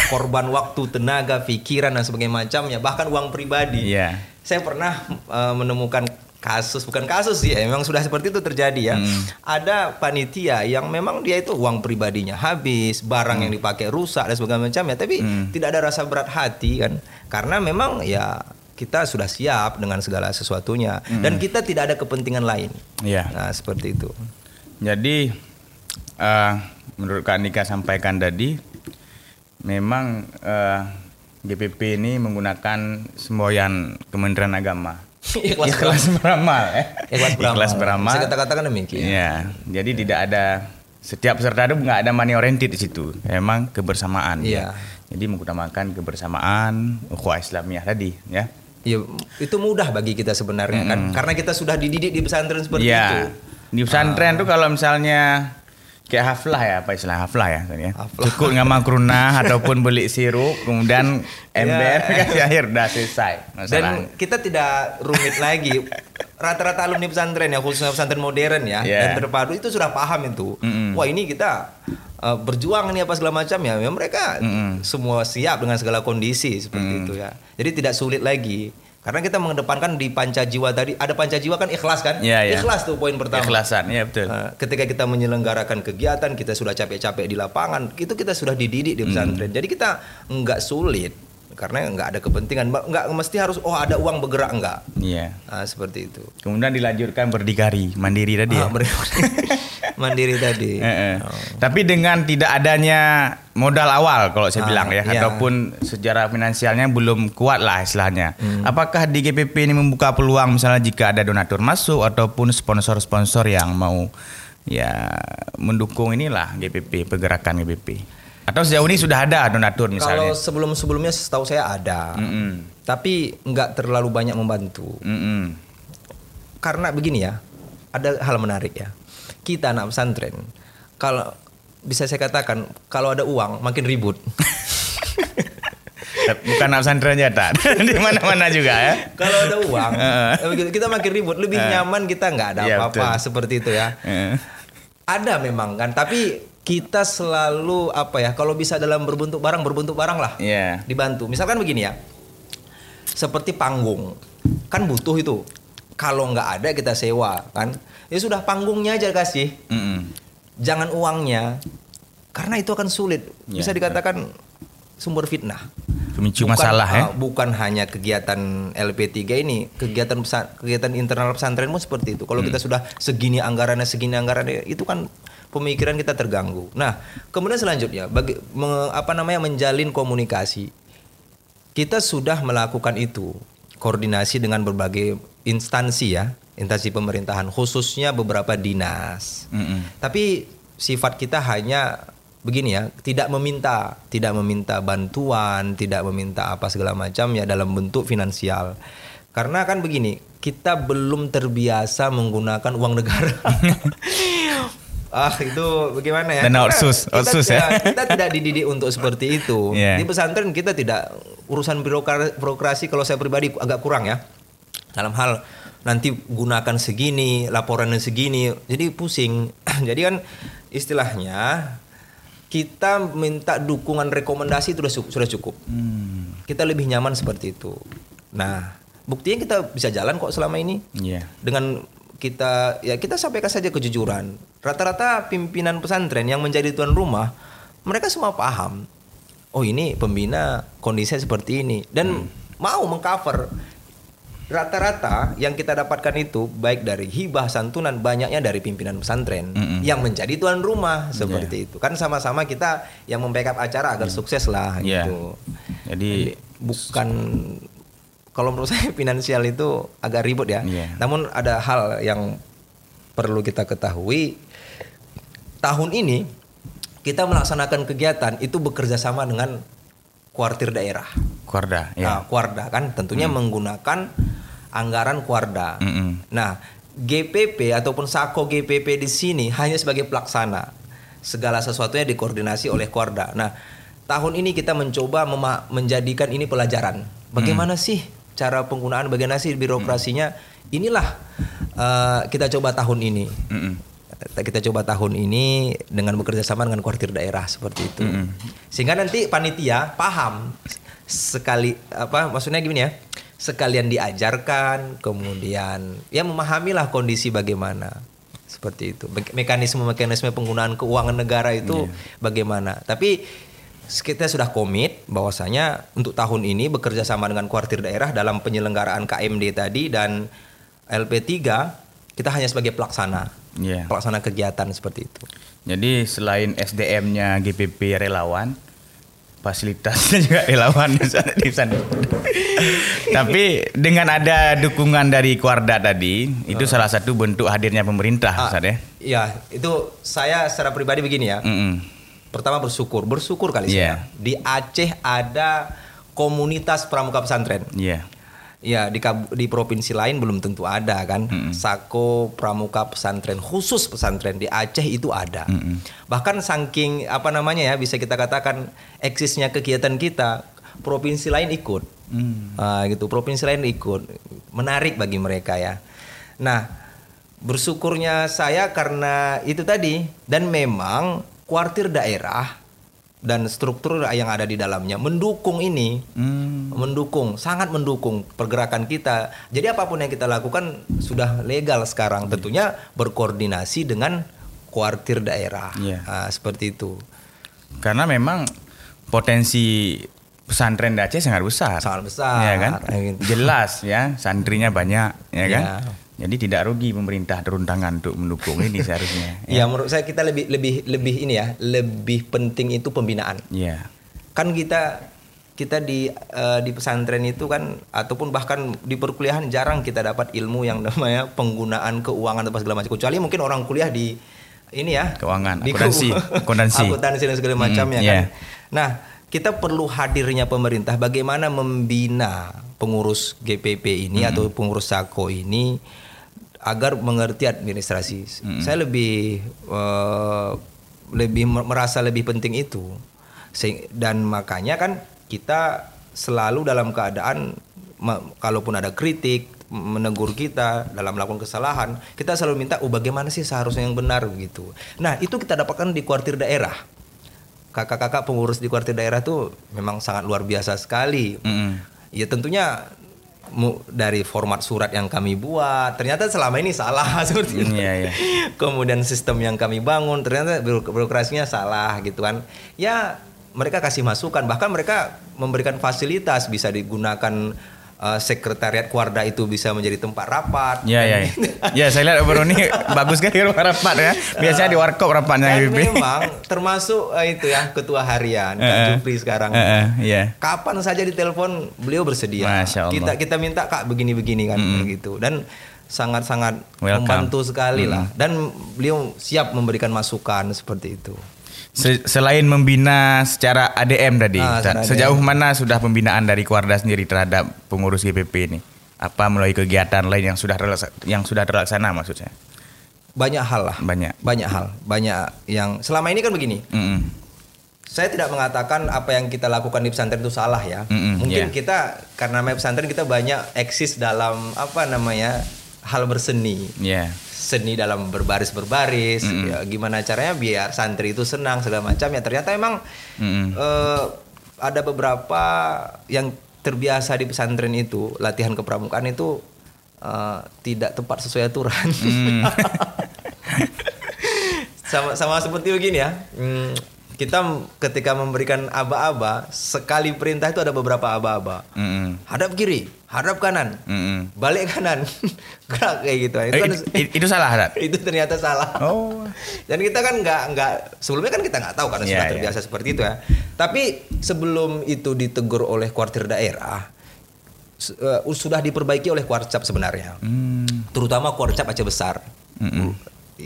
korban waktu, tenaga, pikiran dan sebagainya macamnya, bahkan uang pribadi. Iya. Saya pernah eh, menemukan kasus, bukan kasus sih, ya, memang sudah seperti itu terjadi ya. Hmm. Ada panitia yang memang dia itu uang pribadinya habis, barang yang dipakai rusak dan sebagainya macamnya, tapi Hmm. tidak ada rasa berat hati kan, karena memang ya kita sudah siap dengan segala sesuatunya dan kita tidak ada kepentingan lain. Hmm. Iya. Nah seperti itu. Jadi eh, menurut Kak Nika sampaikan tadi, memang eh, GPP ini menggunakan semboyan Kementerian Agama. *laughs* Ikhlas Ikhlas beramal. ya. Ikhlas beramal. Ikhlas beramal. Bisa kita katakan demikian. Iya. Jadi tidak ada setiap peserta itu nggak ada money oriented di situ. Memang kebersamaan. Iya. ya. Jadi mengutamakan kebersamaan ukhuwah Islamiyah tadi, ya. Ya, itu mudah bagi kita sebenarnya kan, karena kita sudah dididik di pesantren seperti itu. Iya. Di pesantren tuh kalau misalnya kayak haflah ya apa istilah haflah ya tadi ya. Haflah. Cukup nggak makrunah *laughs* ataupun beli sirup kemudian *laughs* ember *laughs* Iya. kasih air udah selesai masalah. Dan kita tidak rumit lagi. Rata-rata alumni pesantren ya, khususnya pesantren modern ya, Iya. dan terpadu itu sudah paham itu. Mm-mm. Wah ini kita uh, berjuang nih apa segala macam ya. Ya, mereka Mm-mm. semua siap dengan segala kondisi seperti itu ya. Jadi tidak sulit lagi. Karena kita mengedepankan di panca jiwa tadi, ada panca jiwa kan ikhlas kan? Iya, iya. Ikhlas tuh poin pertama. Ikhlasan, ya betul. Uh, ketika kita menyelenggarakan kegiatan, kita sudah capek-capek di lapangan, itu kita sudah dididik di pesantren. Jadi kita nggak sulit karena nggak ada kepentingan, nggak mesti harus oh ada uang bergerak nggak. Iya. Nah, seperti itu. Kemudian dilanjutkan berdikari, mandiri tadi ya. Ah, ber- *laughs* mandiri tadi. Eh, eh. Oh. Tapi dengan tidak adanya modal awal kalau saya Ah, bilang ya, iya. ataupun sejarah finansialnya belum kuat lah istilahnya. Hmm. Apakah di GPP ini membuka peluang misalnya jika ada donatur masuk ataupun sponsor-sponsor yang mau ya mendukung inilah GPP pergerakan GPP? Atau sejauh ini sudah ada donatur Kalau misalnya? sebelum-sebelumnya setahu saya ada, Mm-mm. tapi nggak terlalu banyak membantu. Mm-mm. Karena begini ya, ada hal menarik ya. Kita anak pesantren, kalau bisa saya katakan kalau ada uang makin ribut. *laughs* Bukan anak pesantren aja tak. *laughs* Di mana-mana juga ya. Kalau ada uang, *laughs* eh, kita makin ribut. Lebih nyaman kita nggak ada Iya, apa-apa betul. seperti itu ya. Eh, Ada memang kan, tapi kita selalu apa ya? Kalau bisa dalam berbentuk barang, berbentuk barang lah. Iya. Dibantu. Misalkan begini ya, seperti panggung, kan butuh itu. Kalau nggak ada kita sewa kan, ya sudah panggungnya aja kasih, Mm-mm. jangan uangnya, karena itu akan sulit. Ya, Bisa dikatakan sumber fitnah. Pemicu Bukan- masalah ya. ah, Bukan hanya kegiatan LP3 ini, kegiatan pesa- kegiatan internal pesantren pun seperti itu. Kalau kita sudah segini anggarannya, segini anggarannya, itu kan pemikiran kita terganggu. Nah, kemudian selanjutnya, bagi me- apa namanya menjalin komunikasi, kita sudah melakukan itu, koordinasi dengan berbagai instansi ya, instansi pemerintahan, khususnya beberapa dinas. Mm-mm. Tapi sifat kita hanya begini ya, tidak meminta, tidak meminta bantuan, tidak meminta apa segala macam ya dalam bentuk finansial. Karena kan begini, kita belum terbiasa menggunakan uang negara. *laughs* ah itu bagaimana ya? Dan kita outsource ya. Kita tidak dididik untuk seperti itu. Iya. Di pesantren kita tidak urusan birokra- birokrasi kalau saya pribadi agak kurang ya. Dalam hal nanti gunakan segini, laporannya segini, jadi pusing. *clears throat* jadi kan istilahnya kita minta dukungan rekomendasi itu sudah cukup. Sudah cukup. Hmm. Kita lebih nyaman seperti itu. Nah, buktinya kita bisa jalan kok selama ini Iya. dengan kita ya kita sampaikan saja kejujuran. Rata-rata pimpinan pesantren yang menjadi tuan rumah, mereka semua paham. Oh ini pembina kondisinya seperti ini dan mau mengcover. Rata-rata yang kita dapatkan itu baik dari hibah santunan banyaknya dari pimpinan pesantren Mm-mm. yang menjadi tuan rumah seperti itu. Kan sama-sama kita yang membackup acara agar sukses lah Iya. gitu. Jadi bukan kalau menurut *laughs* saya finansial itu agak ribut ya. Iya. Namun ada hal yang perlu kita ketahui. Tahun ini kita melaksanakan kegiatan itu bekerja sama dengan kuartir daerah. Korda, Nah, ya. kuarda kan tentunya menggunakan anggaran kuarda. Mm-mm. Nah, GPP ataupun Sako GPP di sini hanya sebagai pelaksana. Segala sesuatunya dikoordinasi oleh Kuarda. Nah, tahun ini kita mencoba menjadikan ini pelajaran. Bagaimana sih cara penggunaan, bagaimana sih birokrasinya? Inilah eh, kita coba tahun ini. Mm-mm. Kita coba tahun ini dengan bekerja sama dengan kuartir daerah seperti itu. Mm-mm. Sehingga nanti panitia paham sekali apa maksudnya gini ya. Sekalian diajarkan, kemudian ya memahamilah kondisi bagaimana. Seperti itu. Me- Mekanisme-mekanisme penggunaan keuangan negara itu bagaimana. Tapi kita sudah komit bahwasanya untuk tahun ini bekerja sama dengan kuartir daerah dalam penyelenggaraan KMD tadi dan LP3 kita hanya sebagai pelaksana Iya. pelaksana kegiatan seperti itu. Jadi selain SDM-nya GPP relawan, fasilitasnya *laughs* juga relawan di sana- di sana. *laughs* Tapi dengan ada dukungan dari Kuarda tadi, itu salah satu bentuk hadirnya pemerintah, Ah, Ustaz ya. Iya, itu saya secara pribadi begini ya. Mm-mm. Pertama bersyukur, bersyukur kali Iya. saya. Di Aceh ada komunitas pramuka pesantren. Iya. Ya di di provinsi lain belum tentu ada kan. Mm-mm. Sako pramuka pesantren khusus pesantren di Aceh itu ada. Mm-mm. Bahkan saking apa namanya ya bisa kita katakan eksisnya kegiatan kita, provinsi lain ikut. Mm. Ah, gitu provinsi lain ikut menarik bagi mereka ya nah bersyukurnya saya karena itu tadi dan memang kuartir daerah dan struktur yang ada di dalamnya mendukung ini Mm. mendukung sangat mendukung pergerakan kita jadi apa pun yang kita lakukan sudah legal sekarang tentunya berkoordinasi dengan kuartir daerah Iya. Ah, seperti itu Karena memang potensi pesantren di Aceh sangat besar. Sangat besar. Ya kan? Gitu. Jelas ya, santrinya banyak, ya kan? Jadi tidak rugi pemerintah turun tangan untuk mendukung ini seharusnya. *laughs* Ya menurut saya kita lebih lebih lebih ini ya, lebih penting itu pembinaan. Iya. Kan kita kita di eh, di pesantren itu kan ataupun bahkan di perkuliahan jarang kita dapat ilmu yang namanya penggunaan keuangan atau segala macam. Kecuali mungkin orang kuliah di ini ya, Keuangan, di akuntansi, *laughs* akuntansi. akuntansi dan segala Mm, macamnya iya. kan. Nah, kita perlu hadirnya pemerintah bagaimana membina pengurus GPP ini atau pengurus Sako ini agar mengerti administrasi. Saya lebih eh, lebih mer- merasa lebih penting itu. Dan makanya kan kita selalu dalam keadaan kalaupun ada kritik menegur kita dalam melakukan kesalahan, kita selalu minta, oh bagaimana sih seharusnya yang benar begitu. Nah itu kita dapatkan di kuartir daerah. Kakak-kakak pengurus di kuartir daerah tuh memang sangat luar biasa sekali. Mm-mm. Ya tentunya dari format surat yang kami buat ternyata selama ini salah *laughs* seperti itu. Iya, iya. Kemudian sistem yang kami bangun ternyata birok- birokrasinya salah gitu kan. Ya mereka kasih masukan bahkan mereka memberikan fasilitas bisa digunakan eh, sekretariat Kuarda itu bisa menjadi tempat rapat. Ya, ya, ya. Ya, saya lihat Bro ini *laughs* bagus sekali rumah rapat ya. Biasanya di warkop rapatnya Dan HPP. memang termasuk eh, itu ya ketua harian Kak Eh. Jupri sekarang. Eh, eh, Iya. Kapan saja ditelepon beliau bersedia. Masya Allah. Kita kita minta kak begini-begini kan begitu dan sangat-sangat membantu sekali lah dan beliau siap memberikan masukan seperti itu. Se- selain membina secara ADM tadi, Ah, secara sejauh mana sudah pembinaan dari Kuarda sendiri terhadap pengurus GPP ini? Apa melalui kegiatan lain yang sudah terlaksa- yang sudah terlaksana maksudnya? Banyak hal lah. Banyak. Banyak hal, banyak yang selama ini kan begini. Mm-mm. Saya tidak mengatakan apa yang kita lakukan di pesantren itu salah ya. Mm-mm, Mungkin yeah. kita karena namanya pesantren kita banyak eksis dalam apa namanya hal berseni. Ya. seni dalam berbaris berbaris ya gimana caranya biar santri itu senang segala macam ya ternyata emang Mm-mm. eh, ada beberapa yang terbiasa di pesantren itu latihan kepramukaan itu eh, tidak tepat sesuai aturan Mm. *laughs* sama sama seperti begini ya Hmm, kita ketika memberikan aba-aba sekali perintah itu ada beberapa aba-aba Mm-mm. hadap kiri hadap kanan Mm-mm. balik kanan *laughs* gerak kayak gitu itu Eh, kan itu, itu salah, Harat? *laughs* itu ternyata salah. Oh. Dan kita kan nggak nggak sebelumnya kan kita nggak tahu karena Iya, sudah iya. terbiasa seperti itu ya. Tapi sebelum itu ditegur oleh kuartir daerah eh, sudah diperbaiki oleh kuarcap sebenarnya. Hmm. Terutama kuarcap Aceh Besar.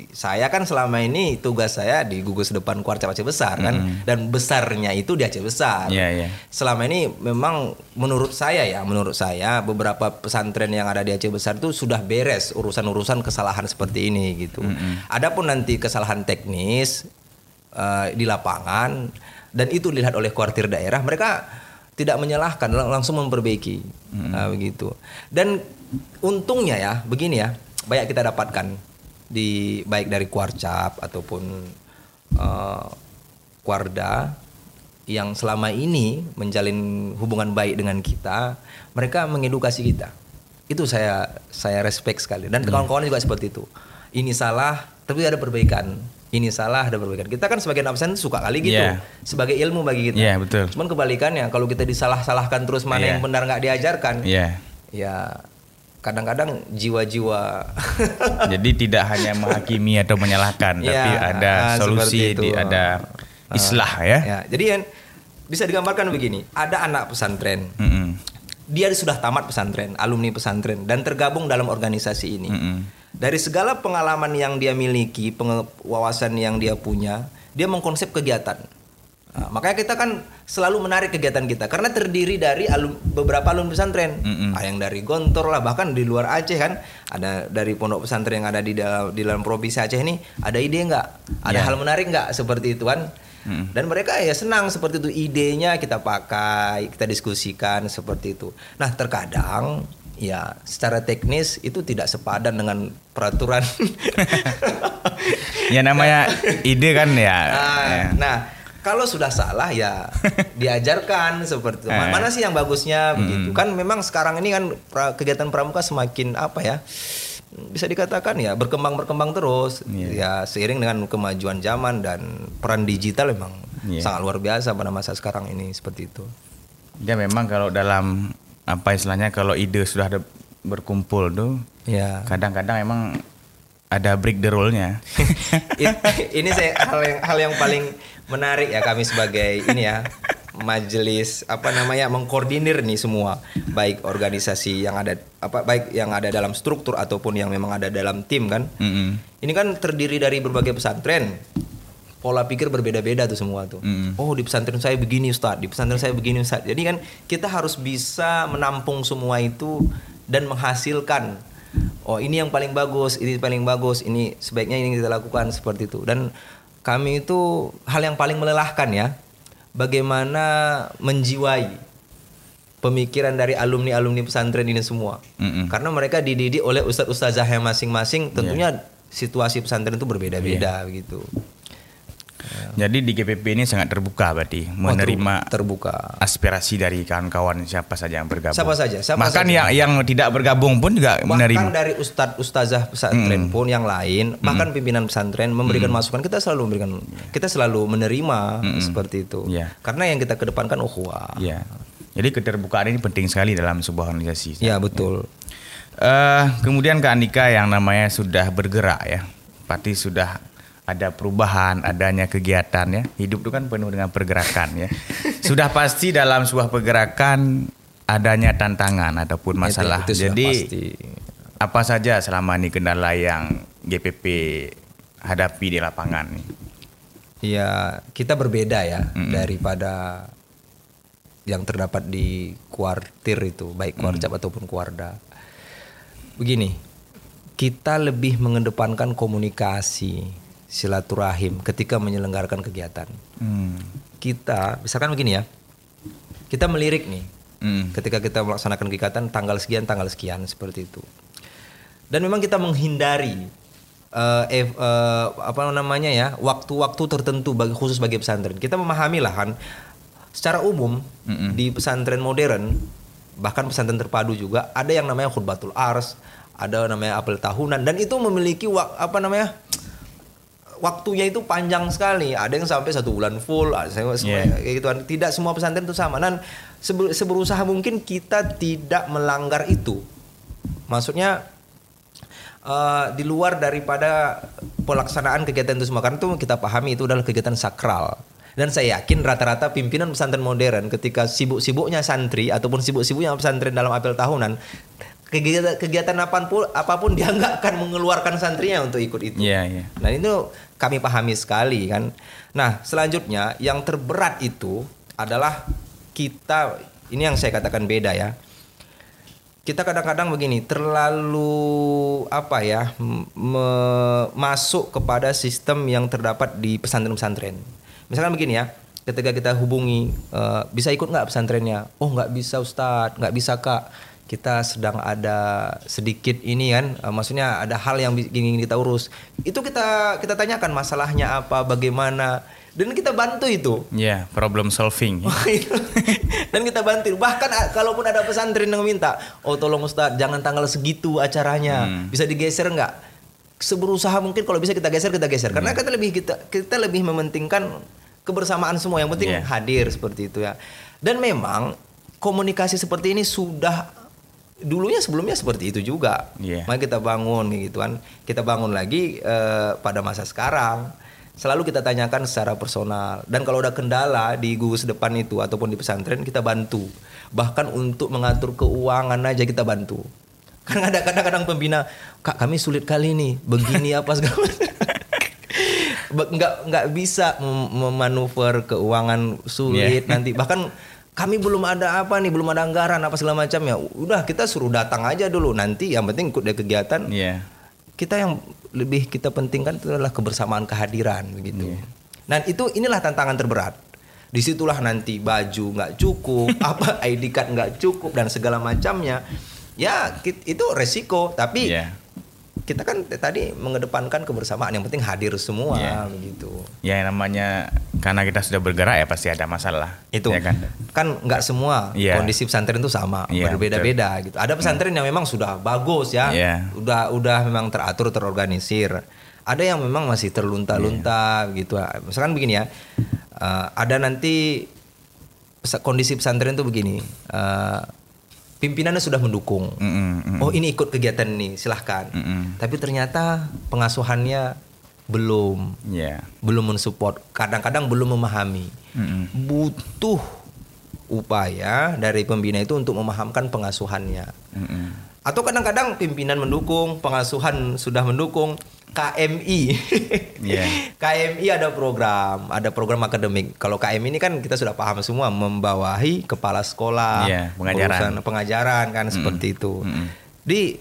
Saya kan selama ini tugas saya di gugus depan kuarcap Aceh Besar kan dan besarnya itu di Aceh Besar. Iya, iya. Selama ini memang menurut saya ya, menurut saya beberapa pesantren yang ada di Aceh Besar itu sudah beres urusan-urusan kesalahan seperti ini gitu. Adapun nanti kesalahan teknis eh, di lapangan dan itu dilihat oleh kuartir daerah, mereka tidak menyalahkan, lang- langsung memperbaiki, Nah, begitu. Dan untungnya ya, begini ya, banyak kita dapatkan di baik dari kuarcap ataupun eh, kuarda yang selama ini menjalin hubungan baik dengan kita, mereka mengedukasi kita. Itu saya saya respect sekali dan kawan-kawan juga seperti itu. Ini salah, tapi ada perbaikan. Ini salah, ada perbaikan. Kita kan sebagai absen suka kali gitu, Iya. sebagai ilmu bagi kita. Iya, betul. Cuman kebalikannya, kalau kita disalah-salahkan terus mana Iya. yang benar nggak diajarkan, Ya. ya kadang-kadang jiwa-jiwa *laughs* Jadi tidak hanya menghakimi atau menyalahkan, Ya, tapi ada ah, solusi, di, ada islah ya. ya. Jadi kan bisa digambarkan begini, ada anak pesantren, Mm-mm. dia sudah tamat pesantren, alumni pesantren dan tergabung dalam organisasi ini. Mm-mm. Dari segala pengalaman yang dia miliki, wawasan yang dia punya, dia mengkonsep kegiatan. Nah, makanya kita kan selalu menarik kegiatan kita karena terdiri dari alum, beberapa alumni pesantren, Mm-mm. Ah, yang dari Gontor lah bahkan di luar Aceh kan ada dari pondok pesantren yang ada di dalam di dalam provinsi Aceh ini ada ide nggak, ada Ya. hal menarik nggak seperti itu kan? Mm-mm. Dan mereka ya senang seperti itu idenya kita pakai, kita diskusikan seperti itu. Nah terkadang ya secara teknis itu tidak sepadan dengan peraturan. *laughs* Ya namanya ide kan ya. Nah, ya. nah, kalau sudah salah ya *laughs* diajarkan seperti itu. Ma- Eh. Mana sih yang bagusnya begitu? Kan memang sekarang ini kan pra- kegiatan pramuka semakin apa ya? Bisa dikatakan ya berkembang berkembang terus. Iya. Ya seiring dengan kemajuan zaman dan peran digital memang Iya. sangat luar biasa pada masa sekarang ini seperti itu. Ya memang kalau dalam apa istilahnya kalau ide sudah ada berkumpul tuh Ya. kadang-kadang emang ada break the rule-nya. *laughs* Ini saya hal yang hal yang paling menarik ya kami sebagai ini ya majelis apa namanya mengkoordinir nih semua. Baik organisasi yang ada apa baik yang ada dalam struktur ataupun yang memang ada dalam tim kan? Mm-mm. ini kan terdiri dari berbagai pesantren. Pola pikir berbeda-beda tuh semua tuh. Mm-mm. oh di pesantren saya begini Ustadz di pesantren saya begini Ustadz jadi kan kita harus bisa menampung semua itu dan menghasilkan. Oh ini yang paling bagus ini paling bagus ini sebaiknya ini kita lakukan seperti itu. Dan kami itu hal yang paling melelahkan ya bagaimana menjiwai pemikiran dari alumni-alumni pesantren ini semua. Mm-mm. Karena mereka dididik oleh ustadz-ustazah yang masing-masing, tentunya situasi pesantren itu berbeda-beda begitu. Jadi di GPP ini sangat terbuka berarti menerima terbuka. aspirasi dari kawan-kawan siapa saja yang bergabung. Siapa saja, siapa Bahkan saja. yang yang tidak bergabung pun juga Bahkan menerima. dari ustadz ustazah pesantren pun yang lain, bahkan pimpinan pesantren memberikan masukan, kita selalu memberikan, kita selalu menerima seperti itu. Iya. Karena yang kita kedepankan ukhuwah. Ya. Jadi keterbukaan ini penting sekali dalam sebuah organisasi. Ya betul. Eh, kemudian ke Andika yang namanya sudah bergerak ya. Pasti sudah ada perubahan, adanya kegiatan ya. Hidup itu kan penuh dengan pergerakan ya. *laughs* sudah pasti dalam sebuah pergerakan adanya tantangan ataupun masalah. Itu- Jadi pasti. apa saja selama ini kendala yang GPP hadapi di lapangan nih? Ya kita berbeda ya daripada yang terdapat di kuartir itu, baik kuarcap ataupun kuarda. Begini, kita lebih mengedepankan komunikasi, silaturahim ketika menyelenggarakan kegiatan. Hmm. Kita, misalkan begini ya, kita melirik nih, Hmm. ketika kita melaksanakan kegiatan tanggal sekian, tanggal sekian seperti itu. Dan memang kita menghindari eh, ev- eh, apa namanya ya, waktu-waktu tertentu bagi khusus bagi pesantren. Kita memahami lah kan, secara umum di pesantren modern, bahkan pesantren terpadu juga ada yang namanya khutbatul ars, ada namanya apel tahunan dan itu memiliki wak- apa namanya waktunya itu panjang sekali. Ada yang sampai satu bulan full, ada yang semua Yeah. kayak gitu. Tidak semua pesantren itu sama. Dan seber- seberusaha mungkin kita tidak melanggar itu. Maksudnya eh, di luar daripada pelaksanaan kegiatan itu semua karena itu kita pahami itu adalah kegiatan sakral. Dan saya yakin rata-rata pimpinan pesantren modern ketika sibuk-sibuknya santri ataupun sibuk-sibuknya pesantren dalam apel tahunan kegiatan kegiatan apa pun apa pun dia nggak akan mengeluarkan santrinya untuk ikut itu. Iya, iya. Nah itu kami pahami sekali kan. Nah selanjutnya yang terberat itu adalah kita ini yang saya katakan beda ya. Kita kadang-kadang begini terlalu apa ya masuk kepada sistem yang terdapat di pesantren-pesantren. Misalkan begini ya, ketika kita hubungi eh, bisa ikut nggak pesantrennya? Oh nggak bisa Ustadz, nggak bisa kak. Kita sedang ada sedikit ini kan, eh, maksudnya ada hal yang ingin kita urus. Itu kita kita tanyakan masalahnya apa, bagaimana, dan kita bantu itu. Ya, problem solving. *laughs* dan kita bantu. Bahkan a- kalaupun ada pesantren yang minta oh tolong Ustadz jangan tanggal segitu acaranya. Bisa digeser nggak? Seberusaha mungkin kalau bisa kita geser kita geser. Karena kita lebih kita kita lebih mementingkan kebersamaan semua. Yang penting Iya. hadir seperti itu ya. Dan memang komunikasi seperti ini sudah dulunya sebelumnya seperti itu juga. Iya. Maka kita bangun gitu kan. Kita bangun lagi eh, pada masa sekarang. Selalu kita tanyakan secara personal. Dan kalau ada kendala di gugus depan itu ataupun di pesantren kita bantu. Bahkan untuk mengatur keuangan aja kita bantu. Karena ada kadang-kadang pembina kak kami sulit kali nih. Begini apa segala *laughs* macam." Be- nggak nggak bisa mem- memanuver keuangan sulit nanti. Bahkan kami belum ada apa nih belum ada anggaran apa segala macam ya udah kita suruh datang aja dulu nanti yang penting ikut dari kegiatan Iya. kita yang lebih kita pentingkan itu adalah kebersamaan kehadiran begitu. Dan itu inilah tantangan terberat. Di situlah nanti baju nggak cukup, *laughs* apa ID card nggak cukup dan segala macamnya. Ya itu resiko. Tapi Iya. Kita kan tadi mengedepankan kebersamaan. Yang penting hadir semua Iya. begitu. Ya yang namanya karena kita sudah bergerak ya pasti ada masalah. Itu ya kan. kan nggak semua Iya. kondisi pesantren itu sama, Iya, berbeda-beda gitu. Ada pesantren yang memang sudah bagus ya, Iya. udah udah memang teratur terorganisir. Ada yang memang masih terlunta-lunta Iya. gitu. Misalkan begini ya, eh, ada nanti kondisi pesantren itu begini, eh, pimpinannya sudah mendukung. Mm-mm, mm. Oh ini ikut kegiatan ini, silahkan. Mm-mm. Tapi ternyata pengasuhannya belum Ya. belum mensupport, kadang-kadang belum memahami. Mm-mm. Butuh upaya dari pembina itu untuk memahamkan pengasuhannya. Mm-mm. Atau kadang-kadang pimpinan mendukung, pengasuhan sudah mendukung, KMI. Iya. *laughs* KMI ada program, ada program akademik. Kalau KMI ini kan kita sudah paham semua membawahi kepala sekolah, Iya, pengajaran. pengajaran kan seperti itu. Mm-mm. Di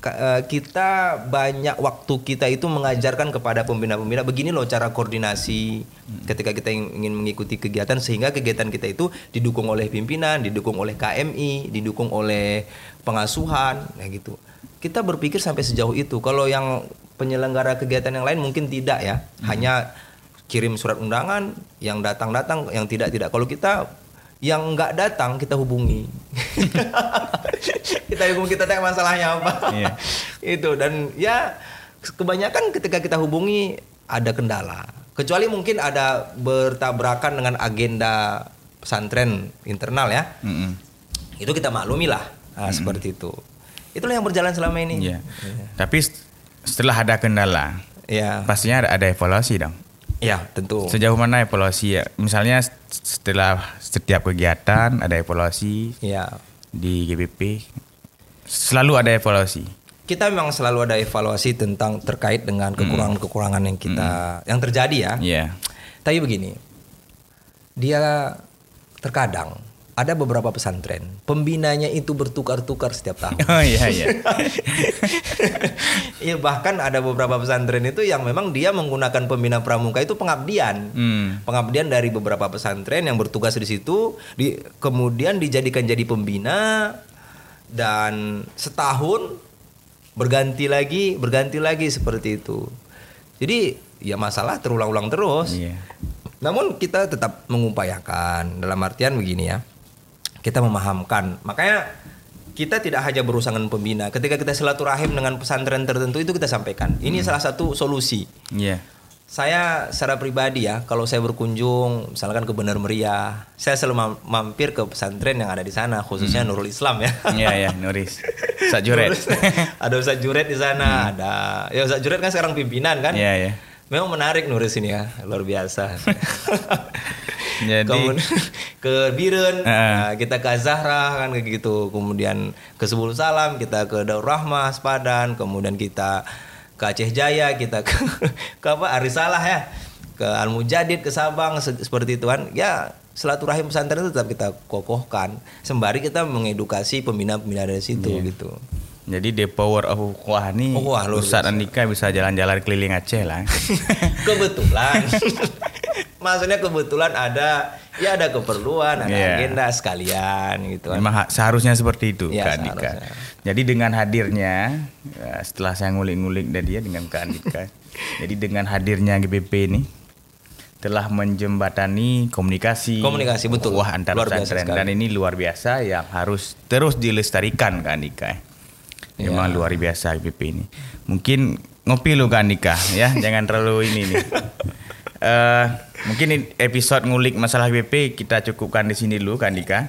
eh, kita banyak waktu kita itu mengajarkan kepada pembina-pembina begini loh cara koordinasi ketika kita ing- ingin mengikuti kegiatan sehingga kegiatan kita itu didukung oleh pimpinan, didukung oleh KMI, didukung oleh pengasuhan, kayak gitu. Kita berpikir sampai sejauh itu. Kalau yang penyelenggara kegiatan yang lain mungkin tidak ya, hanya kirim surat undangan, yang datang-datang, yang tidak-tidak. Kalau kita yang nggak datang kita hubungi. *laughs* kita hubungi kita tanya masalahnya apa. Iya. *laughs* itu dan ya kebanyakan ketika kita hubungi ada kendala. Kecuali mungkin ada bertabrakan dengan agenda pesantren internal ya. Mm-mm. Itu kita maklumi lah. Nah, seperti itu. Itulah yang berjalan selama ini. Iya. Tapi st- setelah ada kendala, Ya. pastinya ada, ada evaluasi dong. Ya, tentu. Sejauh mana evaluasi ya? Misalnya setelah setiap kegiatan ada evaluasi Ya. di GBP, selalu ada evaluasi. Kita memang selalu ada evaluasi tentang terkait dengan kekurangan-kekurangan yang kita yang terjadi ya. Iya. Tapi begini, dia terkadang ada beberapa pesantren pembinanya itu bertukar-tukar setiap tahun. *laughs* Oh iya iya. Iya bahkan ada beberapa pesantren itu yang memang dia menggunakan pembina pramuka itu pengabdian. Hmm. Pengabdian dari beberapa pesantren yang bertugas di situ, di, kemudian dijadikan jadi pembina dan setahun berganti lagi, berganti lagi seperti itu. Jadi ya masalah terulang-ulang terus. Iya. Namun kita tetap mengupayakan dalam artian begini ya. Kita memahamkan. Makanya kita tidak hanya berusaha dengan pembina. Ketika kita silaturahim dengan pesantren tertentu itu kita sampaikan. Ini salah satu solusi. Iya. Saya secara pribadi ya, kalau saya berkunjung misalkan ke Benar Meriah, saya selalu mam- mampir ke pesantren yang ada di sana, khususnya Nurul Islam ya. Iya iya Nuris. Sak Juret. *laughs* Ada Ustaz Juret di sana, ada ya Ustaz Juret kan sekarang pimpinan kan. Iya iya. Memang menarik Nuris ini ya, luar biasa. *laughs* Jadi Kemudian ke Biren, Heeh. nah, kita ke Zahra kan kayak gitu. Kemudian ke Sebul Salam, kita ke Daur Rahmah, Sepadan, kemudian kita ke Aceh Jaya, kita ke, *laughs* ke apa Arisalah ya. Ke Al Mujadid, ke Sabang se- seperti itu kan. Ya, silaturahim pesantren itu tetap kita kokohkan sembari kita mengedukasi pembina-pembina dari situ Iya. gitu. Jadi the power of ukhuwah nih luar Ustadz biasa. Andika bisa jalan-jalan keliling Aceh lah. *laughs* kebetulan *laughs* maksudnya kebetulan ada ya ada keperluan ada Iya. agenda sekalian gitu kan Memang ha- seharusnya seperti itu Iya, Kak Andika. seharusnya. Jadi dengan hadirnya ya, setelah saya ngulik-ngulik dari dia dengan Kak Andika. *laughs* jadi dengan hadirnya GBP ini telah menjembatani komunikasi Komunikasi, betul. ukhuwah antar pesantren dan ini luar biasa yang harus terus dilestarikan Kak Andika. Iya. Memang luar biasa GBP ini. Mungkin ngopi lu Kak Andika ya, *laughs* jangan terlalu ini nih. Eh, mungkin episode ngulik masalah GBP kita cukupkan di sini dulu Kak Andika.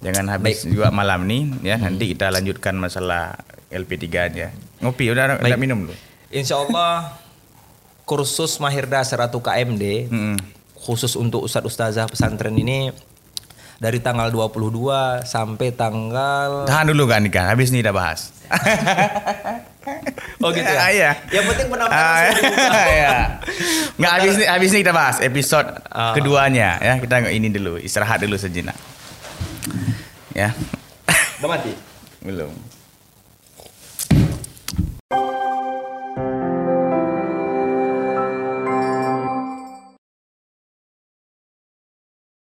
Jangan habis juga malam nih ya. Nanti kita lanjutkan masalah LP3 aja. Ngopi udah, udah Baik. minum dulu. Insya Allah kursus Mahir Dasar atau KMD Mm-mm. khusus untuk ustadz ustazah pesantren ini dari tanggal 22 sampai tanggal Tahan dulu Kak Andika, habis nih udah bahas. *laughs* Oh gitu ya. Iya. Yang penting pendaftaran Ah, dibuka. *laughs* iya. Nggak habis nih habis nih kita bahas episode Ah. keduanya ya. Kita ini dulu istirahat dulu sejenak. Ya. Udah mati. Belum.